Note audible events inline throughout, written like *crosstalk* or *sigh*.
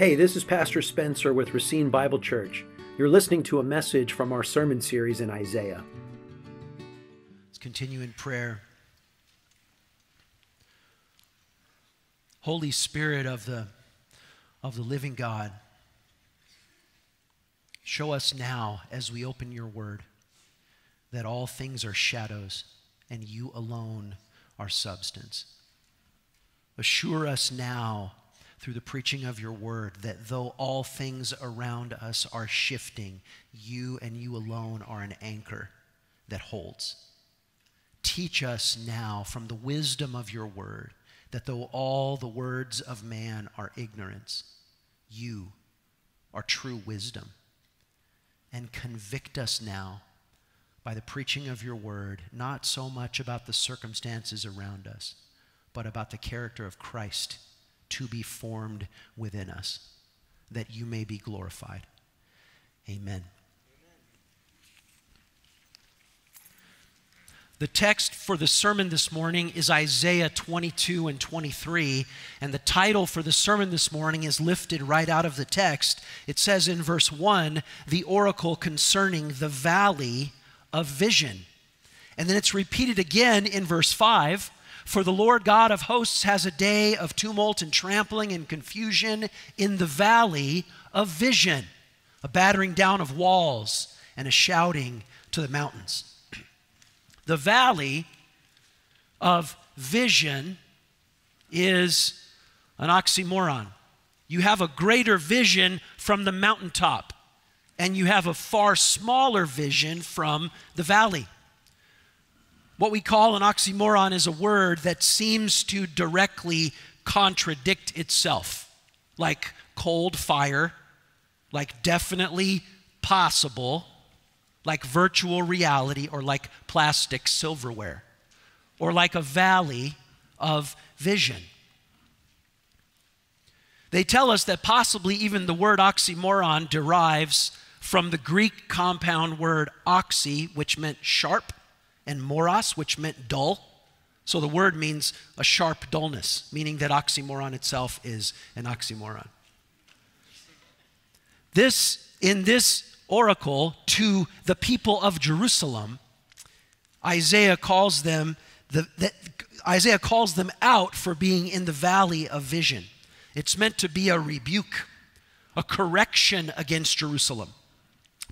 Hey, this is Pastor Spencer with Racine Bible Church. You're listening to a message from our sermon series in Isaiah. Let's continue in prayer. Holy Spirit of the, of the living God, show us now as we open your word that all things are shadows and you alone are substance. Assure us now through the preaching of your word that though all things around us are shifting, you and you alone are an anchor that holds. Teach us now from the wisdom of your word that though all the words of man are ignorance, you are true wisdom. And convict us now by the preaching of your word, not so much about the circumstances around us, but about the character of Christ to be formed within us, that you may be glorified. Amen. The text for the sermon this morning is Isaiah 22 and 23, and the title for the sermon this morning is lifted right out of the text. It says in verse 1 the oracle concerning the valley of vision. And then it's repeated again in verse 5 For the Lord God of hosts has a day of tumult and trampling and confusion in the valley of vision, a battering down of walls and a shouting to the mountains. *clears throat* The valley of vision is an oxymoron. You have a greater vision from the mountaintop, and you have a far smaller vision from the valley. What we call an oxymoron is a word that seems to directly contradict itself, like cold fire, like definitely possible, like virtual reality or like plastic silverware or like a valley of vision. They tell us that possibly even the word oxymoron derives from the Greek compound word oxy, which meant sharp, and moros, which meant dull. So the word means a sharp dullness, meaning that oxymoron itself is an oxymoron. This, in this oracle to the people of Jerusalem, Isaiah calls them the, the, Isaiah calls them out for being in the valley of vision. It's meant to be a rebuke, a correction against Jerusalem.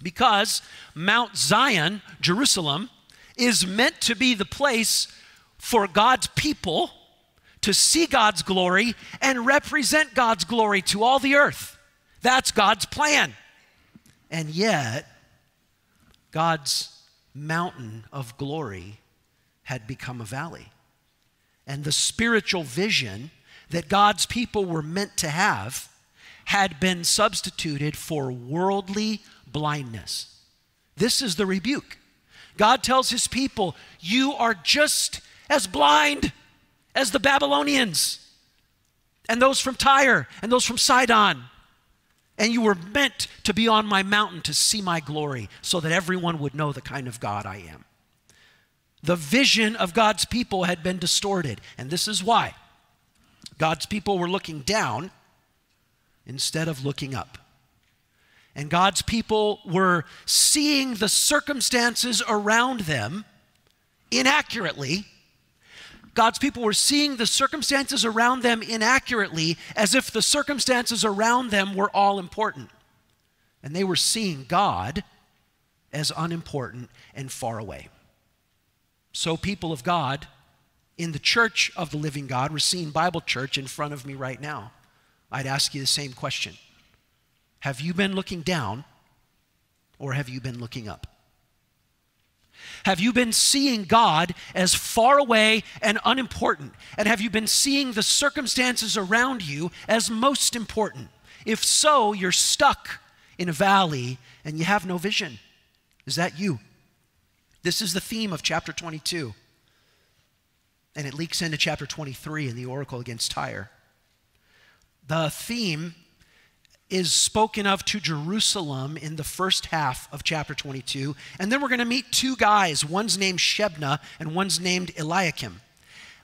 Because Mount Zion, Jerusalem, is meant to be the place for God's people to see God's glory and represent God's glory to all the earth. That's God's plan. And yet, God's mountain of glory had become a valley. And the spiritual vision that God's people were meant to have had been substituted for worldly blindness. This is the rebuke. God tells his people, You are just as blind as the Babylonians and those from Tyre and those from Sidon. And you were meant to be on my mountain to see my glory so that everyone would know the kind of God I am. The vision of God's people had been distorted, and this is why. God's people were looking down instead of looking up. And God's people were seeing the circumstances around them inaccurately God's people were seeing the circumstances around them inaccurately as if the circumstances around them were all important. And they were seeing God as unimportant and far away. So, people of God, in the church of the living God, Racine Bible Church in front of me right now, I'd ask you the same question Have you been looking down or have you been looking up? Have you been seeing God as far away and unimportant? And have you been seeing the circumstances around you as most important? If so, you're stuck in a valley and you have no vision. Is that you? This is the theme of chapter 22. And it leaks into chapter 23 in the oracle against Tyre. The theme is spoken of to Jerusalem in the first half of chapter 22. And then we're going to meet two guys. One's named Shebna and one's named Eliakim.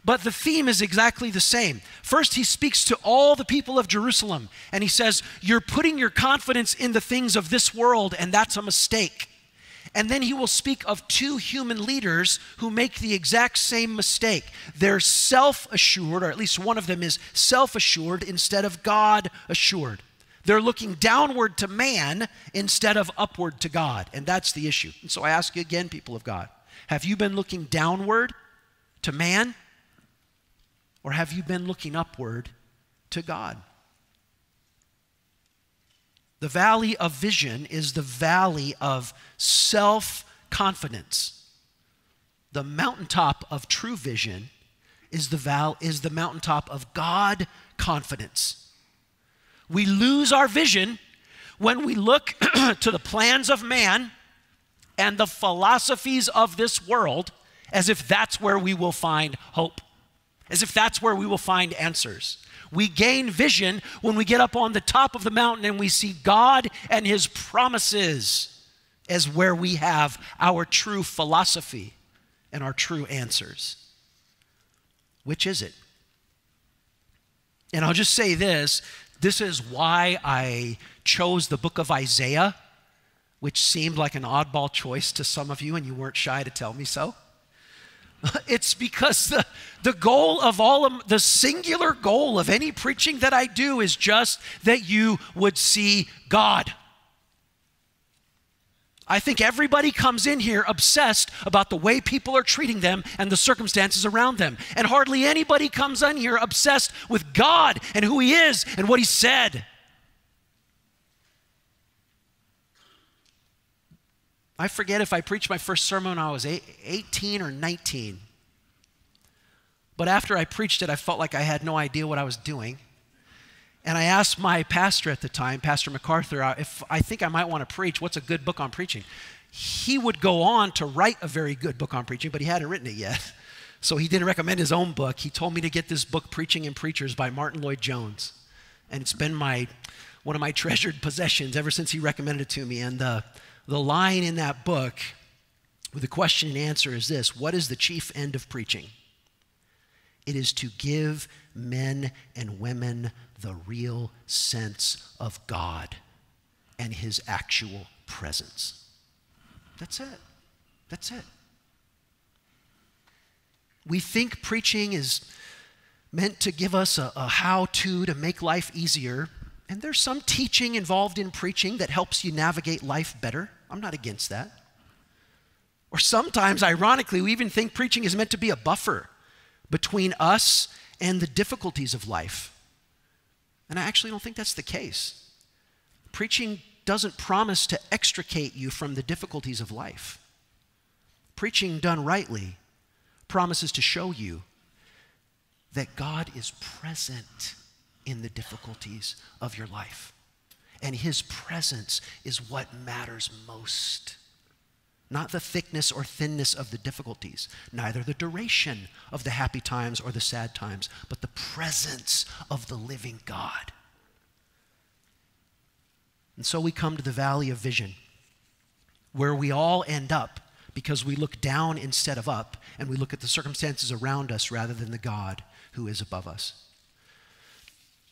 but the theme is exactly the same. First, he speaks to all the people of Jerusalem, and he says, You're putting your confidence in the things of this world, and that's a mistake. And then he will speak of two human leaders who make the exact same mistake. They're self assured, or at least one of them is self assured instead of God assured. They're looking downward to man instead of upward to God. And that's the issue. And so I ask you again, people of God, have you been looking downward to man? Or have you been looking upward to God? The valley of vision is the valley of self confidence. The mountaintop of true vision is the, val- is the mountaintop of God confidence. We lose our vision when we look *clears throat* to the plans of man and the philosophies of this world as if that's where we will find hope, as if that's where we will find answers. We gain vision when we get up on the top of the mountain and we see God and His promises as where we have our true philosophy and our true answers. Which is it? And I'll just say this this is why I chose the book of Isaiah, which seemed like an oddball choice to some of you, and you weren't shy to tell me so. *laughs* It's because the, the goal of all of the singular goal of any preaching that I do is just that you would see God. I think everybody comes in here obsessed about the way people are treating them and the circumstances around them. And hardly anybody comes in here obsessed with God and who He is and what He said. I forget if I preached my first sermon when I was 18 or 19. But after I preached it, I felt like I had no idea what I was doing. And I asked my pastor at the time, Pastor MacArthur, uh, if I think I might want to preach, what's a good book on preaching? He would go on to write a very good book on preaching, but he hadn't written it yet. *laughs* So he didn't recommend his own book. He told me to get this book, Preaching and Preachers by Martyn Lloyd-Jones. And it's been my, one of my *laughs* treasured possessions ever since he recommended it to me. And uh, the line in that book with the question and answer is this What is the chief end of preaching? It is to give men and women the real sense of God and His actual presence. That's it. That's it. We think preaching is meant to give us a, a how to to make life easier, and there's some teaching involved in preaching that helps you navigate life better. I'm not against that. Or sometimes, ironically, we even think preaching is meant to be a buffer between us and the difficulties of life. And I actually don't think that's the case. Preaching doesn't promise to extricate you from the difficulties of life. Preaching done rightly promises to show you that God is present in the difficulties of your life. And his presence is what matters most. Not the thickness or thinness of the difficulties, neither the duration of the happy times or the sad times, but the presence of the living God. And so we come to the valley of vision, where we all end up because we look down instead of up, and we look at the circumstances around us rather than the God who is above us.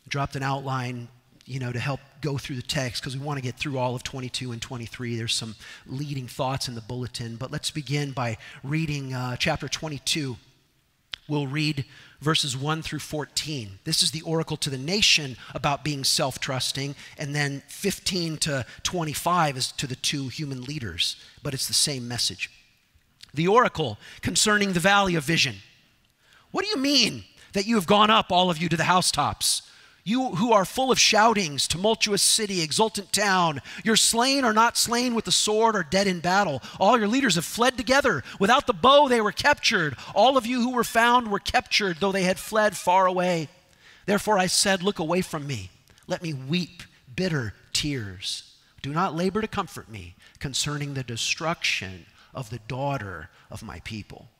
Dropped an outline you know, to help go through the text because we want to get through all of 22 and 23. There's some leading thoughts in the bulletin, but let's begin by reading uh, chapter 22. We'll read verses 1 through 14. This is the oracle to the nation about being self trusting, and then 15 to 25 is to the two human leaders, but it's the same message. The oracle concerning the valley of vision. What do you mean that you have gone up, all of you, to the housetops? You who are full of shoutings, tumultuous city, exultant town, your slain are not slain with the sword or dead in battle. All your leaders have fled together. Without the bow, they were captured. All of you who were found were captured, though they had fled far away. Therefore I said, Look away from me. Let me weep bitter tears. Do not labor to comfort me concerning the destruction of the daughter of my people.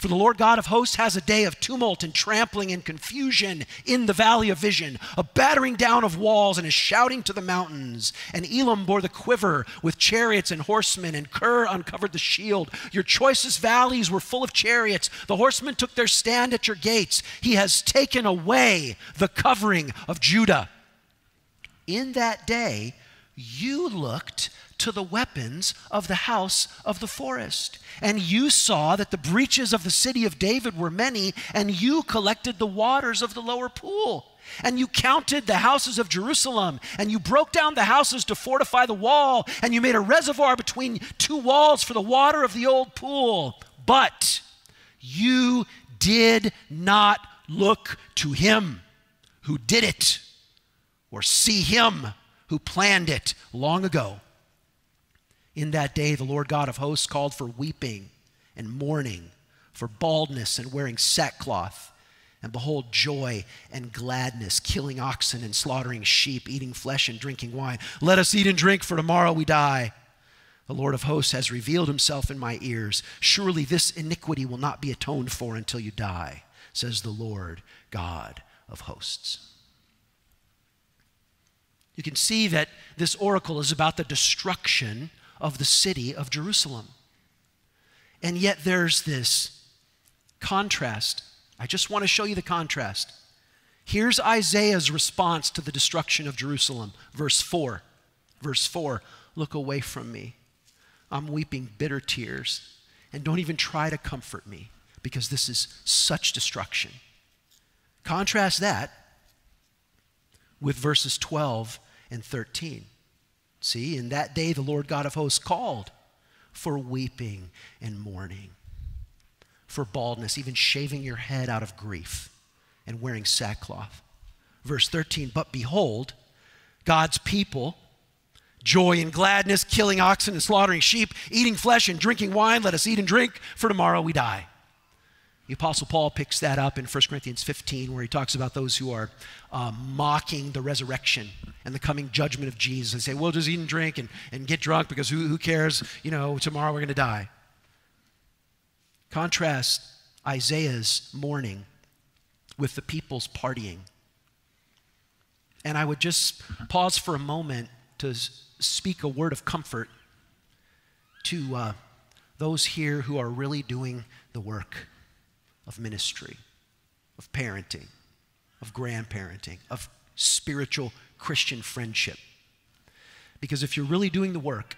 For the Lord God of hosts has a day of tumult and trampling and confusion in the valley of vision, a battering down of walls and a shouting to the mountains. And Elam bore the quiver with chariots and horsemen, and Kir uncovered the shield. Your choicest valleys were full of chariots. The horsemen took their stand at your gates. He has taken away the covering of Judah. In that day, you looked to the weapons of the house of the forest. And you saw that the breaches of the city of David were many, and you collected the waters of the lower pool. And you counted the houses of Jerusalem, and you broke down the houses to fortify the wall, and you made a reservoir between two walls for the water of the old pool. But you did not look to him who did it, or see him who planned it long ago. In that day, the Lord God of hosts called for weeping and mourning, for baldness and wearing sackcloth. And behold, joy and gladness, killing oxen and slaughtering sheep, eating flesh and drinking wine. Let us eat and drink, for tomorrow we die. The Lord of hosts has revealed himself in my ears. Surely this iniquity will not be atoned for until you die, says the Lord God of hosts. You can see that this oracle is about the destruction of the city of Jerusalem. And yet there's this contrast. I just want to show you the contrast. Here's Isaiah's response to the destruction of Jerusalem, verse 4. Verse 4 Look away from me. I'm weeping bitter tears, and don't even try to comfort me because this is such destruction. Contrast that with verses 12 and 13. See, in that day the Lord God of hosts called for weeping and mourning, for baldness, even shaving your head out of grief and wearing sackcloth. Verse 13, but behold, God's people, joy and gladness, killing oxen and slaughtering sheep, eating flesh and drinking wine, let us eat and drink, for tomorrow we die. The Apostle Paul picks that up in 1 Corinthians 15, where he talks about those who are uh, mocking the resurrection and the coming judgment of Jesus and say, well, just eat and drink and, and get drunk because who, who cares? You know, tomorrow we're going to die. Contrast Isaiah's mourning with the people's partying. And I would just pause for a moment to speak a word of comfort to uh, those here who are really doing the work of ministry, of parenting, of grandparenting, of spiritual Christian friendship. Because if you're really doing the work,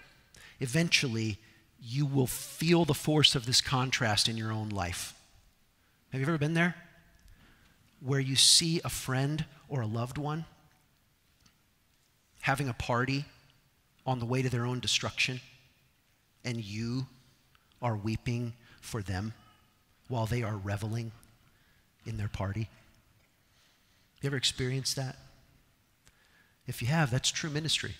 eventually you will feel the force of this contrast in your own life. Have you ever been there? Where you see a friend or a loved one having a party on the way to their own destruction, and you are weeping for them while they are reveling in their party? You ever experienced that? If you have, that's true ministry.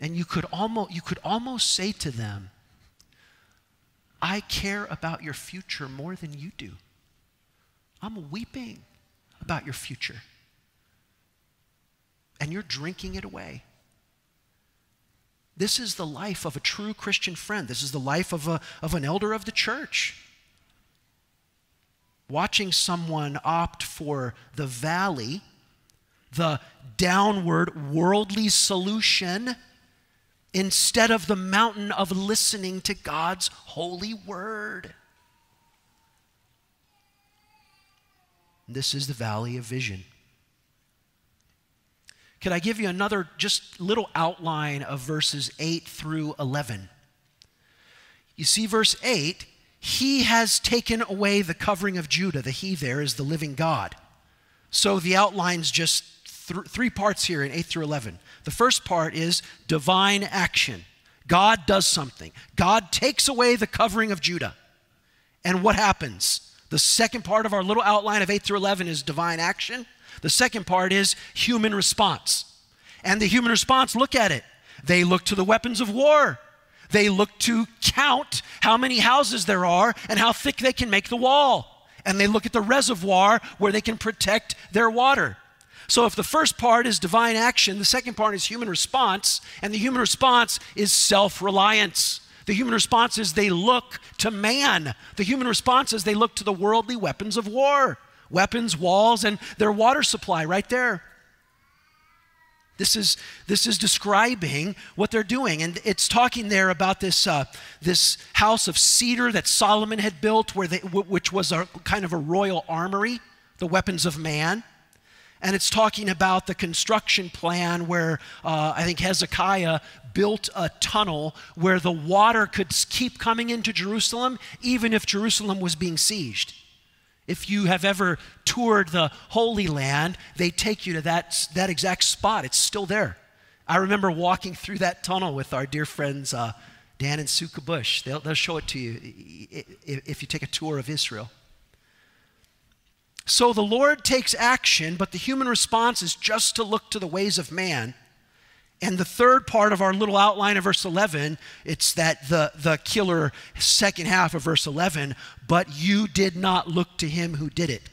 And you could almost, you could almost say to them, I care about your future more than you do. I'm weeping about your future. And you're drinking it away. This is the life of a true Christian friend. This is the life of, a, of an elder of the church watching someone opt for the valley, the downward worldly solution, instead of the mountain of listening to God's holy word. This is the valley of vision. Could I give you another just little outline of verses 8 through 11? You see, verse 8 he has taken away the covering of Judah. The He there is the living God. So the outline's just th- three parts here in 8 through 11. The first part is divine action. God does something. God takes away the covering of Judah. And what happens? The second part of our little outline of 8 through 11 is divine action. The second part is human response. And the human response, look at it. They look to the weapons of war. They look to count how many houses there are and how thick they can make the wall. And they look at the reservoir where they can protect their water. So, if the first part is divine action, the second part is human response, and the human response is self reliance. The human response is they look to man. The human response is they look to the worldly weapons of war weapons, walls, and their water supply right there. This is, this is describing what they're doing. And it's talking there about this, uh, this house of cedar that Solomon had built, where they, which was a kind of a royal armory, the weapons of man. And it's talking about the construction plan where uh, I think Hezekiah built a tunnel where the water could keep coming into Jerusalem, even if Jerusalem was being sieged. If you have ever toured the Holy Land, they take you to that, that exact spot. It's still there. I remember walking through that tunnel with our dear friends uh, Dan and Sue Bush. They'll, they'll show it to you if you take a tour of Israel. So the Lord takes action, but the human response is just to look to the ways of man and the third part of our little outline of verse 11, it's that the, the killer second half of verse 11, but you did not look to him who did it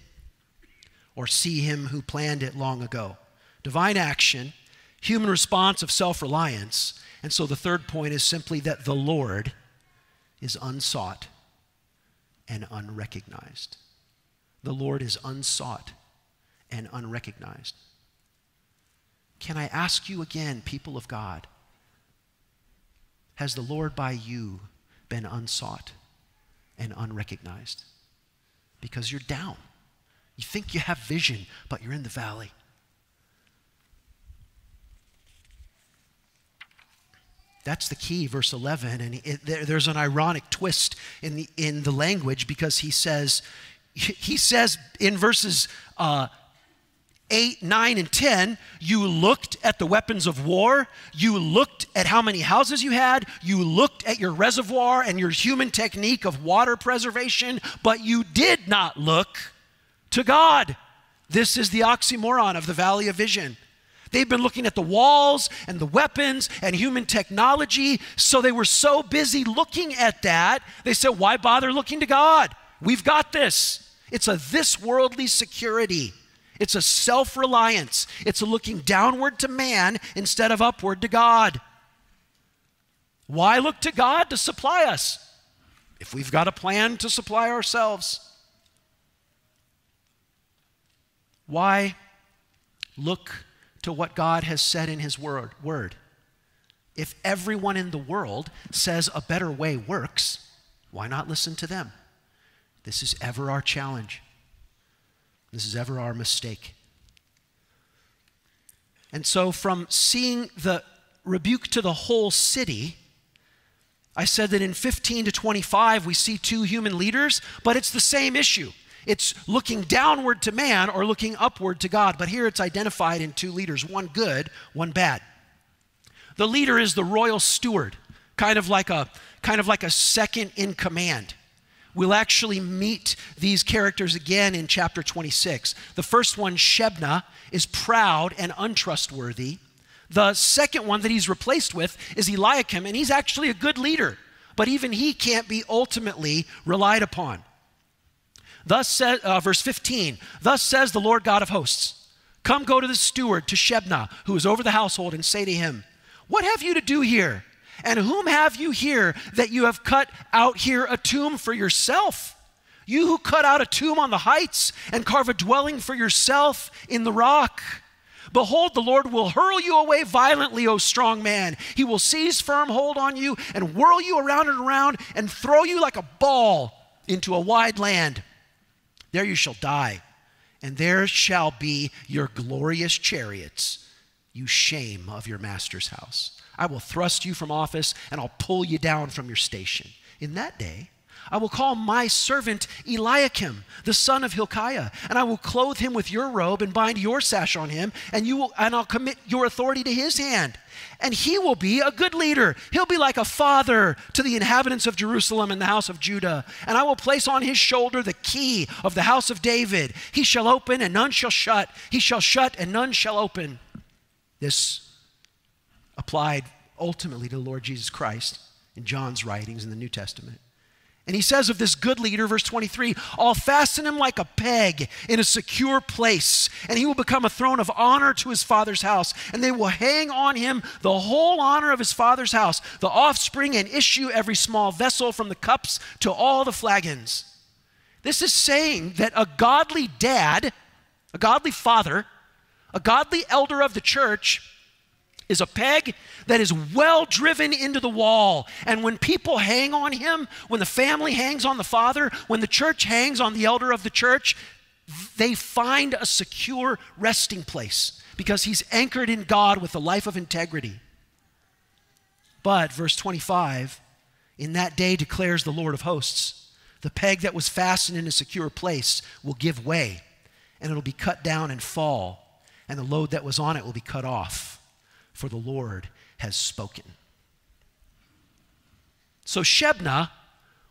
or see him who planned it long ago. Divine action, human response of self reliance. And so the third point is simply that the Lord is unsought and unrecognized. The Lord is unsought and unrecognized. Can I ask you again, people of God? Has the Lord by you been unsought and unrecognized? Because you're down. You think you have vision, but you're in the valley. That's the key, verse 11. And it, there, there's an ironic twist in the, in the language because he says, he says in verses uh, 8, 9, and 10, you looked at the weapons of war. You looked at how many houses you had. You looked at your reservoir and your human technique of water preservation, but you did not look to God. This is the oxymoron of the Valley of Vision. They've been looking at the walls and the weapons and human technology, so they were so busy looking at that, they said, Why bother looking to God? We've got this. It's a this worldly security. It's a self reliance, it's a looking downward to man instead of upward to God. Why look to God to supply us if we've got a plan to supply ourselves? Why look to what God has said in His word? word? If everyone in the world says a better way works, why not listen to them? This is ever our challenge. This is ever our mistake. And so, from seeing the rebuke to the whole city, I said that in 15 to 25, we see two human leaders, but it's the same issue. It's looking downward to man or looking upward to God. But here it's identified in two leaders one good, one bad. The leader is the royal steward, kind of like a, kind of like a second in command. We'll actually meet these characters again in chapter 26. The first one, Shebna, is proud and untrustworthy. The second one that he's replaced with is Eliakim, and he's actually a good leader, but even he can't be ultimately relied upon. Thus says, uh, verse 15, thus says the Lord God of hosts, Come go to the steward, to Shebna, who is over the household, and say to him, What have you to do here? And whom have you here that you have cut out here a tomb for yourself? You who cut out a tomb on the heights and carve a dwelling for yourself in the rock. Behold, the Lord will hurl you away violently, O strong man. He will seize firm hold on you and whirl you around and around and throw you like a ball into a wide land. There you shall die, and there shall be your glorious chariots, you shame of your master's house. I will thrust you from office and I'll pull you down from your station. In that day, I will call my servant Eliakim, the son of Hilkiah, and I will clothe him with your robe and bind your sash on him, and you will and I'll commit your authority to his hand. And he will be a good leader. He'll be like a father to the inhabitants of Jerusalem and the house of Judah. And I will place on his shoulder the key of the house of David. He shall open and none shall shut. He shall shut and none shall open. This applied ultimately to the Lord Jesus Christ in John's writings in the New Testament. And he says of this good leader, verse 23, I'll fasten him like a peg in a secure place, and he will become a throne of honor to his father's house. And they will hang on him the whole honor of his father's house, the offspring and issue every small vessel from the cups to all the flagons. This is saying that a godly dad, a godly father, a godly elder of the church is a peg that is well driven into the wall. And when people hang on him, when the family hangs on the father, when the church hangs on the elder of the church, they find a secure resting place because he's anchored in God with a life of integrity. But, verse 25, in that day declares the Lord of hosts, the peg that was fastened in a secure place will give way, and it'll be cut down and fall, and the load that was on it will be cut off for the Lord has spoken. So Shebna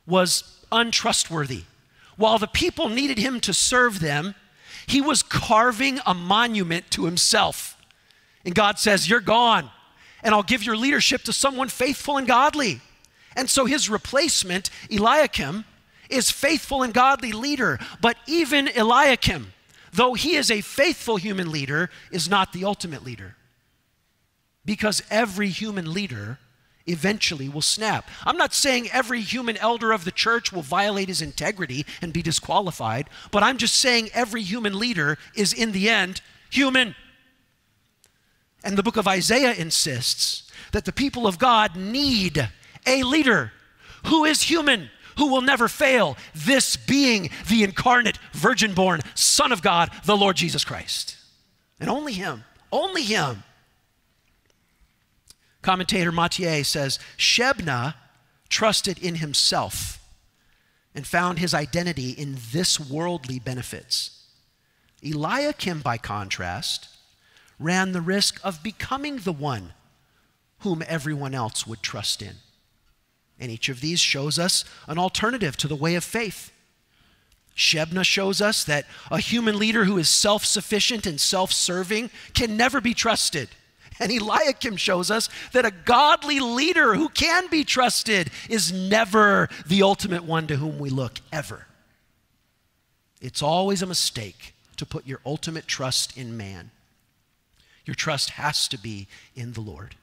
was untrustworthy. While the people needed him to serve them, he was carving a monument to himself. And God says, You're gone, and I'll give your leadership to someone faithful and godly. And so his replacement, Eliakim, is faithful and godly leader. But even Eliakim, though he is a faithful human leader, is not the ultimate leader because every human leader eventually will snap. I'm not saying every human elder of the church will violate his integrity and be disqualified, but I'm just saying every human leader is in the end human. And the book of Isaiah insists that the people of God need a leader who is human, who will never fail, this being the incarnate, virgin born Son of God, the Lord Jesus Christ. And only Him, only Him Commentator Motyer says Shebna trusted in himself and found his identity in this worldly benefits. Eliakim, by contrast, ran the risk of becoming the one whom everyone else would trust in. And each of these shows us an alternative to the way of faith. Shebna shows us that a human leader who is self sufficient and self serving can never be trusted. And Eliakim shows us that a godly leader who can be trusted is never the ultimate one to whom we look, ever. It's always a mistake to put your ultimate trust in man. Your trust has to be in the Lord.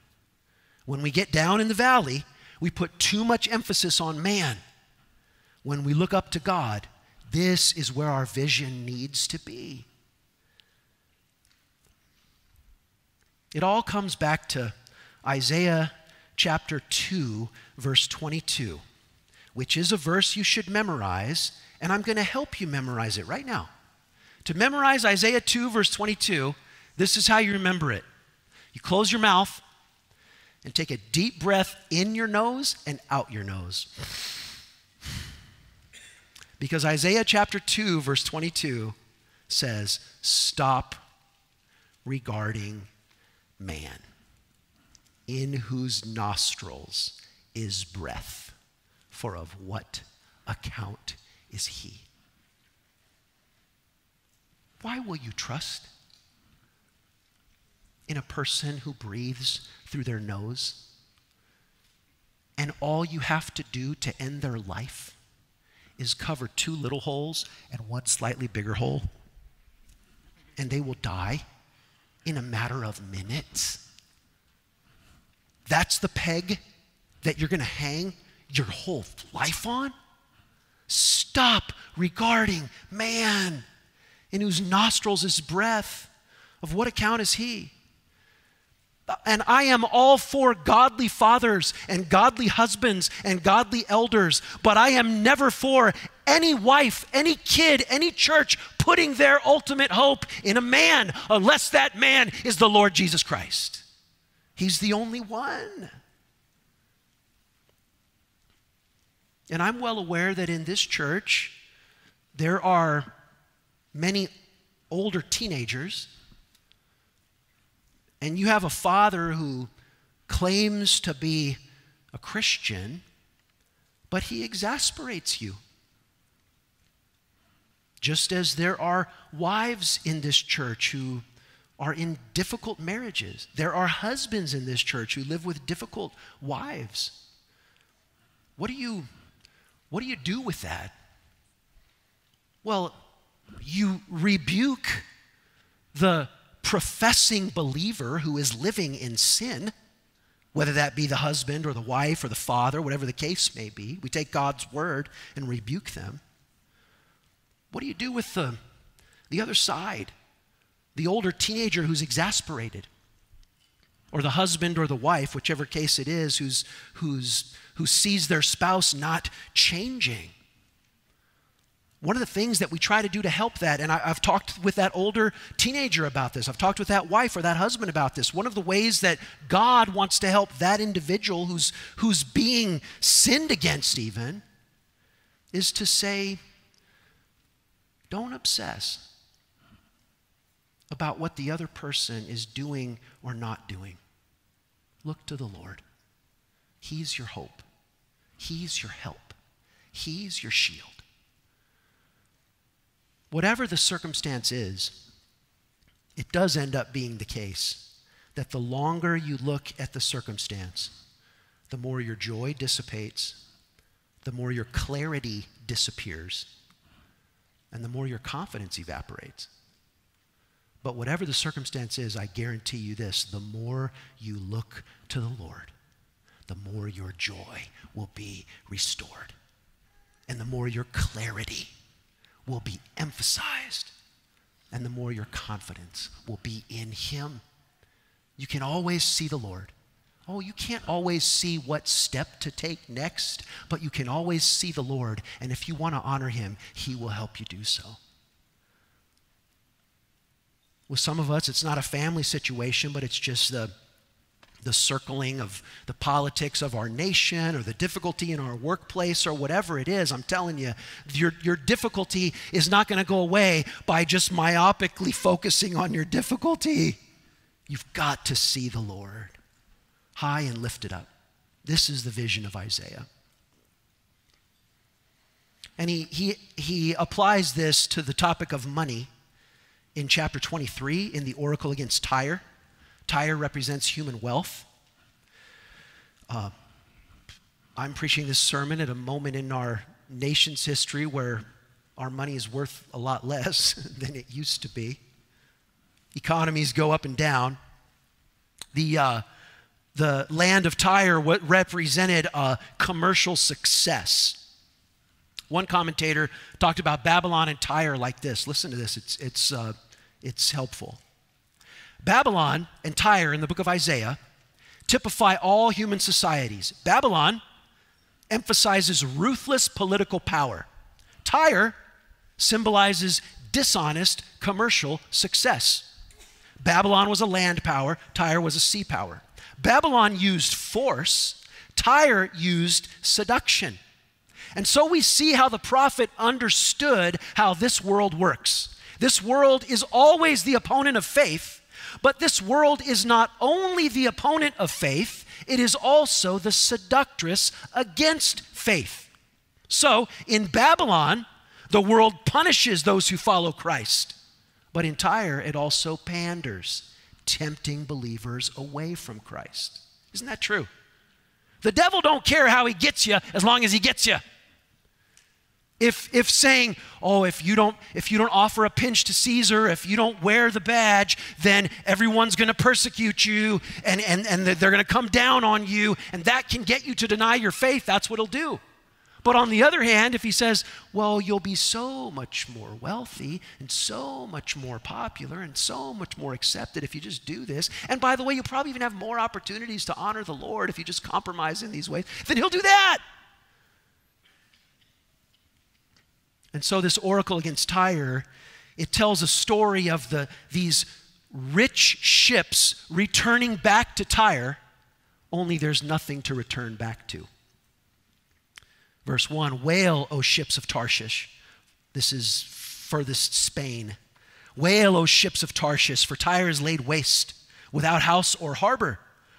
When we get down in the valley, we put too much emphasis on man. When we look up to God, this is where our vision needs to be. It all comes back to Isaiah chapter 2, verse 22, which is a verse you should memorize, and I'm going to help you memorize it right now. To memorize Isaiah 2, verse 22, this is how you remember it. You close your mouth and take a deep breath in your nose and out your nose. Because Isaiah chapter 2, verse 22 says, Stop regarding man, in whose nostrils is breath, for of what account is he? Why will you trust in a person who breathes through their nose? And all you have to do to end their life is cover two little holes and one slightly bigger hole, and they will die in a matter of minutes. That's the peg that you're going to hang your whole life on? Stop regarding man in whose nostrils is breath. Of what account is he? And I am all for godly fathers and godly husbands and godly elders, but I am never for any wife, any kid, any church putting their ultimate hope in a man unless that man is the Lord Jesus Christ. He's the only one. And I'm well aware that in this church, there are many older teenagers and you have a father who claims to be a Christian, but he exasperates you. Just as there are wives in this church who are in difficult marriages, there are husbands in this church who live with difficult wives. What are you, What do you do with that? Well, you rebuke the professing believer who is living in sin, whether that be the husband or the wife or the father, whatever the case may be. We take God's word and rebuke them. What do you do with the, the other side? The older teenager who's exasperated, or the husband or the wife, whichever case it is, who's, who's, who sees their spouse not changing. One of the things that we try to do to help that, and I, have talked with that older teenager about this, I've talked with that wife or that husband about this. One of the ways that God wants to help that individual who's, who's being sinned against, even, is to say, don't obsess about what the other person is doing or not doing. Look to the Lord. He's your hope, He's your help, He's your shield whatever the circumstance is, it does end up being the case that the longer you look at the circumstance, the more your joy dissipates, the more your clarity disappears, and the more your confidence evaporates. But whatever the circumstance is, I guarantee you this the more you look to the Lord, the more your joy will be restored, and the more your clarity will be emphasized, and the more your confidence will be in Him. You can always see the Lord. Oh, you can't always see what step to take next, but you can always see the Lord. And if you want to honor Him, He will help you do so. With some of us, it's not a family situation, but it's just the the circling of the politics of our nation or the difficulty in our workplace or whatever it is, I'm telling you, your, your difficulty is not going to go away by just myopically focusing on your difficulty. You've got to see the Lord high and lifted up. This is the vision of Isaiah. And he, he, he applies this to the topic of money in chapter 23 in the oracle against Tyre. Tyre represents human wealth. Uh, I'm preaching this sermon at a moment in our nation's history where our money is worth a lot less *laughs* than it used to be. Economies go up and down. The, uh, the land of Tyre what represented a commercial success. One commentator talked about Babylon and Tyre like this. Listen to this, it's, it's, uh, it's helpful. Babylon and Tyre in the book of Isaiah typify all human societies. Babylon emphasizes ruthless political power. Tyre symbolizes dishonest commercial success. Babylon was a land power, Tyre was a sea power. Babylon used force, Tyre used seduction. And so we see how the prophet understood how this world works. This world is always the opponent of faith, but this world is not only the opponent of faith, it is also the seductress against faith. So in Babylon, the world punishes those who follow Christ. But in Tyre, it also panders, tempting believers away from Christ. Isn't that true? The devil don't care how he gets you as long as he gets you. If, if saying, oh, if you, don't, if you don't offer a pinch to Caesar, if you don't wear the badge, then everyone's going to persecute you and, and, and they're going to come down on you, and that can get you to deny your faith, that's what he'll do. But on the other hand, if he says, well, you'll be so much more wealthy and so much more popular and so much more accepted if you just do this, and by the way, you'll probably even have more opportunities to honor the Lord if you just compromise in these ways, then he'll do that. And so this oracle against Tyre, it tells a story of the, these rich ships returning back to Tyre, only there's nothing to return back to. Verse 1 Wail, O ships of Tarshish. This is furthest Spain. Wail, O ships of Tarshish, for Tyre is laid waste, without house or harbor.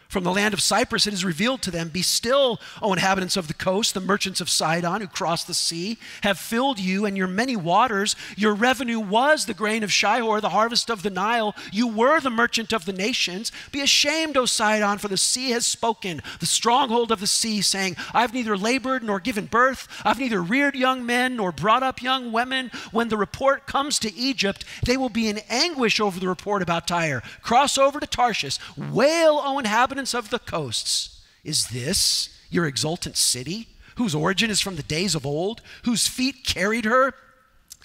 From the land of Cyprus it is revealed to them Be still, O inhabitants of the coast, the merchants of Sidon who cross the sea, have filled you and your many waters. Your revenue was the grain of Shihor, the harvest of the Nile. You were the merchant of the nations. Be ashamed, O Sidon, for the sea has spoken, the stronghold of the sea, saying, I've neither labored nor given birth, I've neither reared young men nor brought up young women. When the report comes to Egypt, they will be in anguish over the report about Tyre. Cross over to Tarshish. Wail, O inhabitants inhabitants of the coasts, is this your exultant city, whose origin is from the days of old, whose feet carried her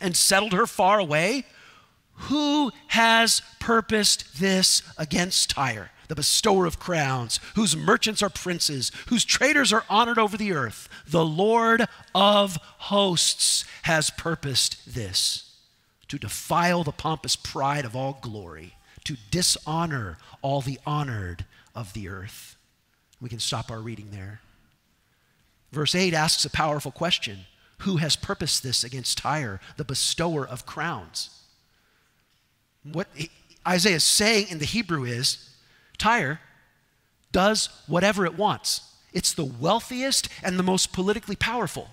and settled her far away? Who has purposed this against Tyre, the bestower of crowns, whose merchants are princes, whose traders are honored over the earth? The Lord of hosts has purposed this to defile the pompous pride of all glory, to dishonor all the honored of the earth. We can stop our reading there. Verse 8 asks a powerful question Who has purposed this against Tyre, the bestower of crowns? What Isaiah is saying in the Hebrew is Tyre does whatever it wants. It's the wealthiest and the most politically powerful.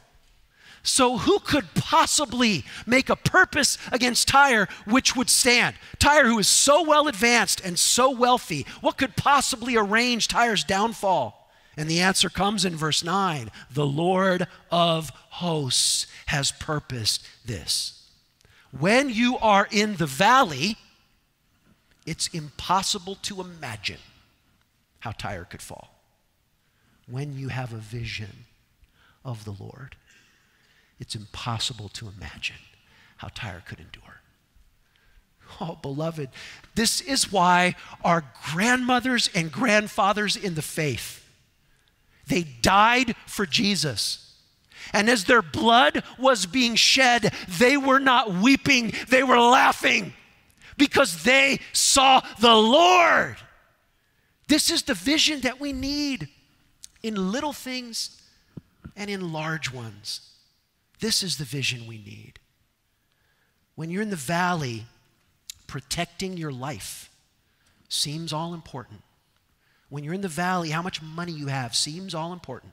So, who could possibly make a purpose against Tyre which would stand? Tyre, who is so well advanced and so wealthy, what could possibly arrange Tyre's downfall? And the answer comes in verse 9 The Lord of hosts has purposed this. When you are in the valley, it's impossible to imagine how Tyre could fall. When you have a vision of the Lord, it's impossible to imagine how Tyre could endure. Oh, beloved, this is why our grandmothers and grandfathers in the faith, they died for Jesus. And as their blood was being shed, they were not weeping, they were laughing because they saw the Lord. This is the vision that we need in little things and in large ones. This is the vision we need. When you're in the valley, protecting your life seems all important. When you're in the valley, how much money you have seems all important.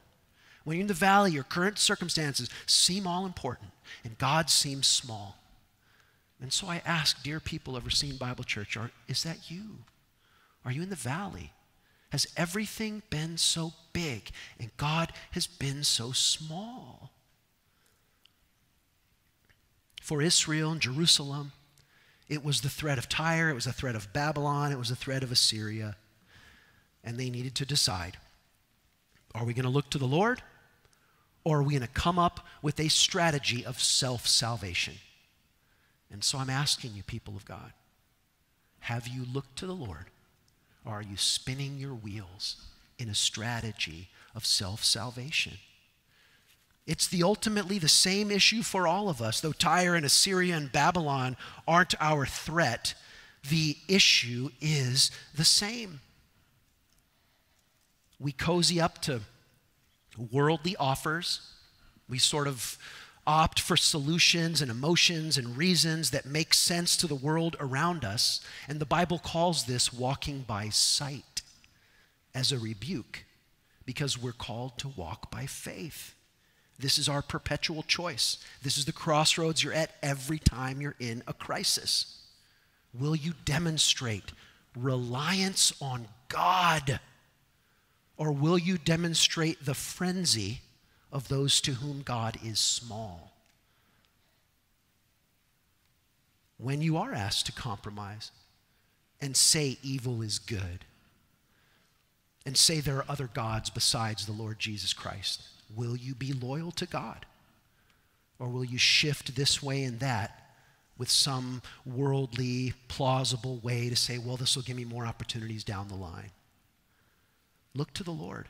When you're in the valley, your current circumstances seem all important, and God seems small. And so I ask, dear people of Racine Bible Church, are, is that you? Are you in the valley? Has everything been so big and God has been so small? For Israel and Jerusalem. It was the threat of Tyre, it was the threat of Babylon, it was the threat of Assyria. And they needed to decide are we going to look to the Lord or are we going to come up with a strategy of self salvation? And so I'm asking you, people of God, have you looked to the Lord or are you spinning your wheels in a strategy of self salvation? It's the ultimately the same issue for all of us. Though Tyre and Assyria and Babylon aren't our threat, the issue is the same. We cozy up to worldly offers. We sort of opt for solutions and emotions and reasons that make sense to the world around us. And the Bible calls this walking by sight as a rebuke because we're called to walk by faith. This is our perpetual choice. This is the crossroads you're at every time you're in a crisis. Will you demonstrate reliance on God? Or will you demonstrate the frenzy of those to whom God is small? When you are asked to compromise and say evil is good, and say there are other gods besides the Lord Jesus Christ, Will you be loyal to God? Or will you shift this way and that with some worldly, plausible way to say, well, this will give me more opportunities down the line? Look to the Lord.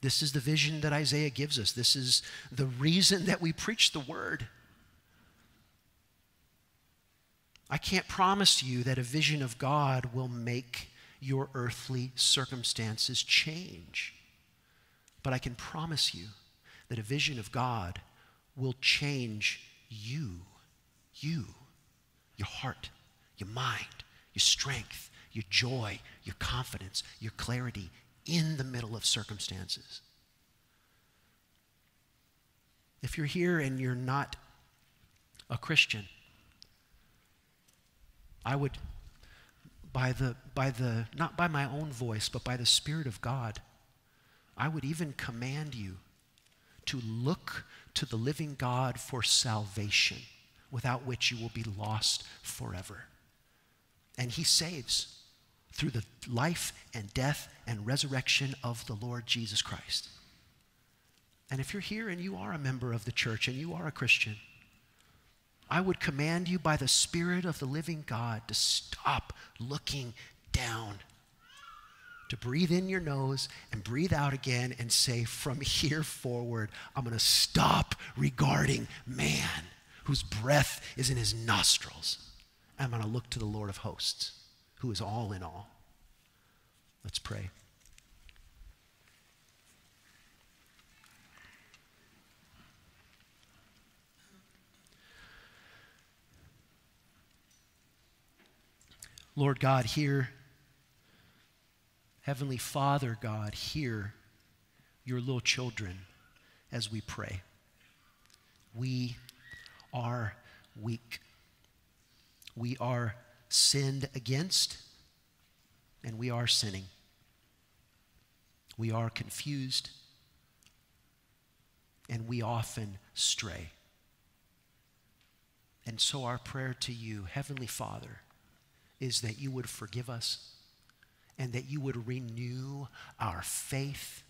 This is the vision that Isaiah gives us. This is the reason that we preach the word. I can't promise you that a vision of God will make your earthly circumstances change. But I can promise you that a vision of God will change you, you, your heart, your mind, your strength, your joy, your confidence, your clarity in the middle of circumstances. If you're here and you're not a Christian, I would, by the, by the, not by my own voice, but by the Spirit of God, I would even command you to look to the living God for salvation, without which you will be lost forever. And He saves through the life and death and resurrection of the Lord Jesus Christ. And if you're here and you are a member of the church and you are a Christian, I would command you by the Spirit of the living God to stop looking down, to breathe in your nose and breathe out again and say, From here forward, I'm going to stop regarding man whose breath is in his nostrils. I'm going to look to the Lord of hosts, who is all in all. Let's pray. Lord God, hear. Heavenly Father, God, hear your little children as we pray. We are weak. We are sinned against, and we are sinning. We are confused, and we often stray. And so, our prayer to you, Heavenly Father, is that you would forgive us and that you would renew our faith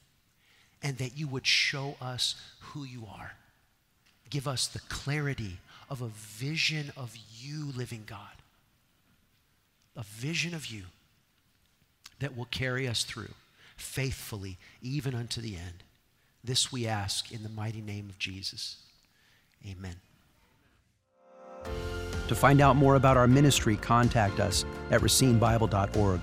and that you would show us who you are. Give us the clarity of a vision of you, living God, a vision of you that will carry us through faithfully, even unto the end. This we ask in the mighty name of Jesus. Amen. To find out more about our ministry, contact us at racinebible.org.